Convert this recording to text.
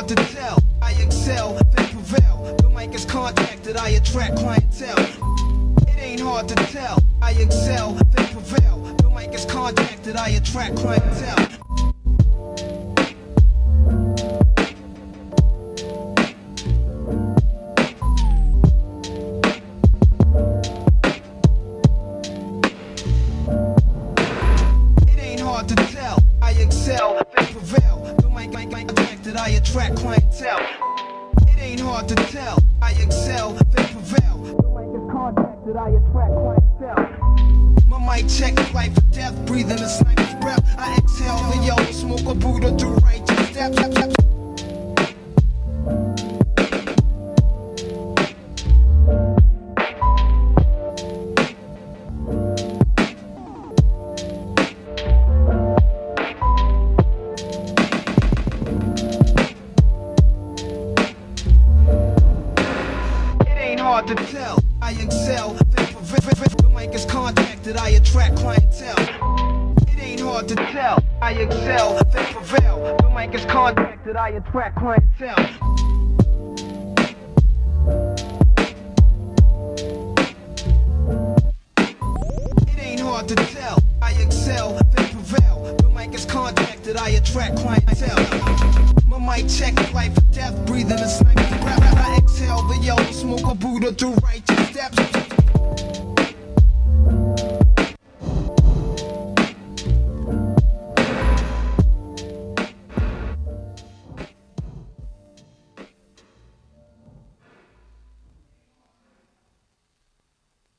hard to tell. I excel, they prevail. The mic is contacted, I attract clientele. It ain't hard to tell. I excel, they prevail. The mic is contacted, I attract clientele. It ain't hard to tell. I excel, they prevail the mic, mic, mic contacted, I attract clientele. It ain't hard to tell. I excel, they prevail. The mic is contacted, I attract clientele. My mic check life or death, breathing a sniper's breath. I exhale the yellow smoke a Buddha, do righteous steps. steps, steps. Hard to tell. I excel. The mic is contacted. I attract clientele. It ain't hard to tell. I excel. They prevail. The mic is contacted. I attract clientele. It ain't hard to tell. I excel. They prevail. The mic is contacted. I attract clientele. My mic check life or death, breathing a sniper's tell the yellow smoke a Buddha through righteous steps.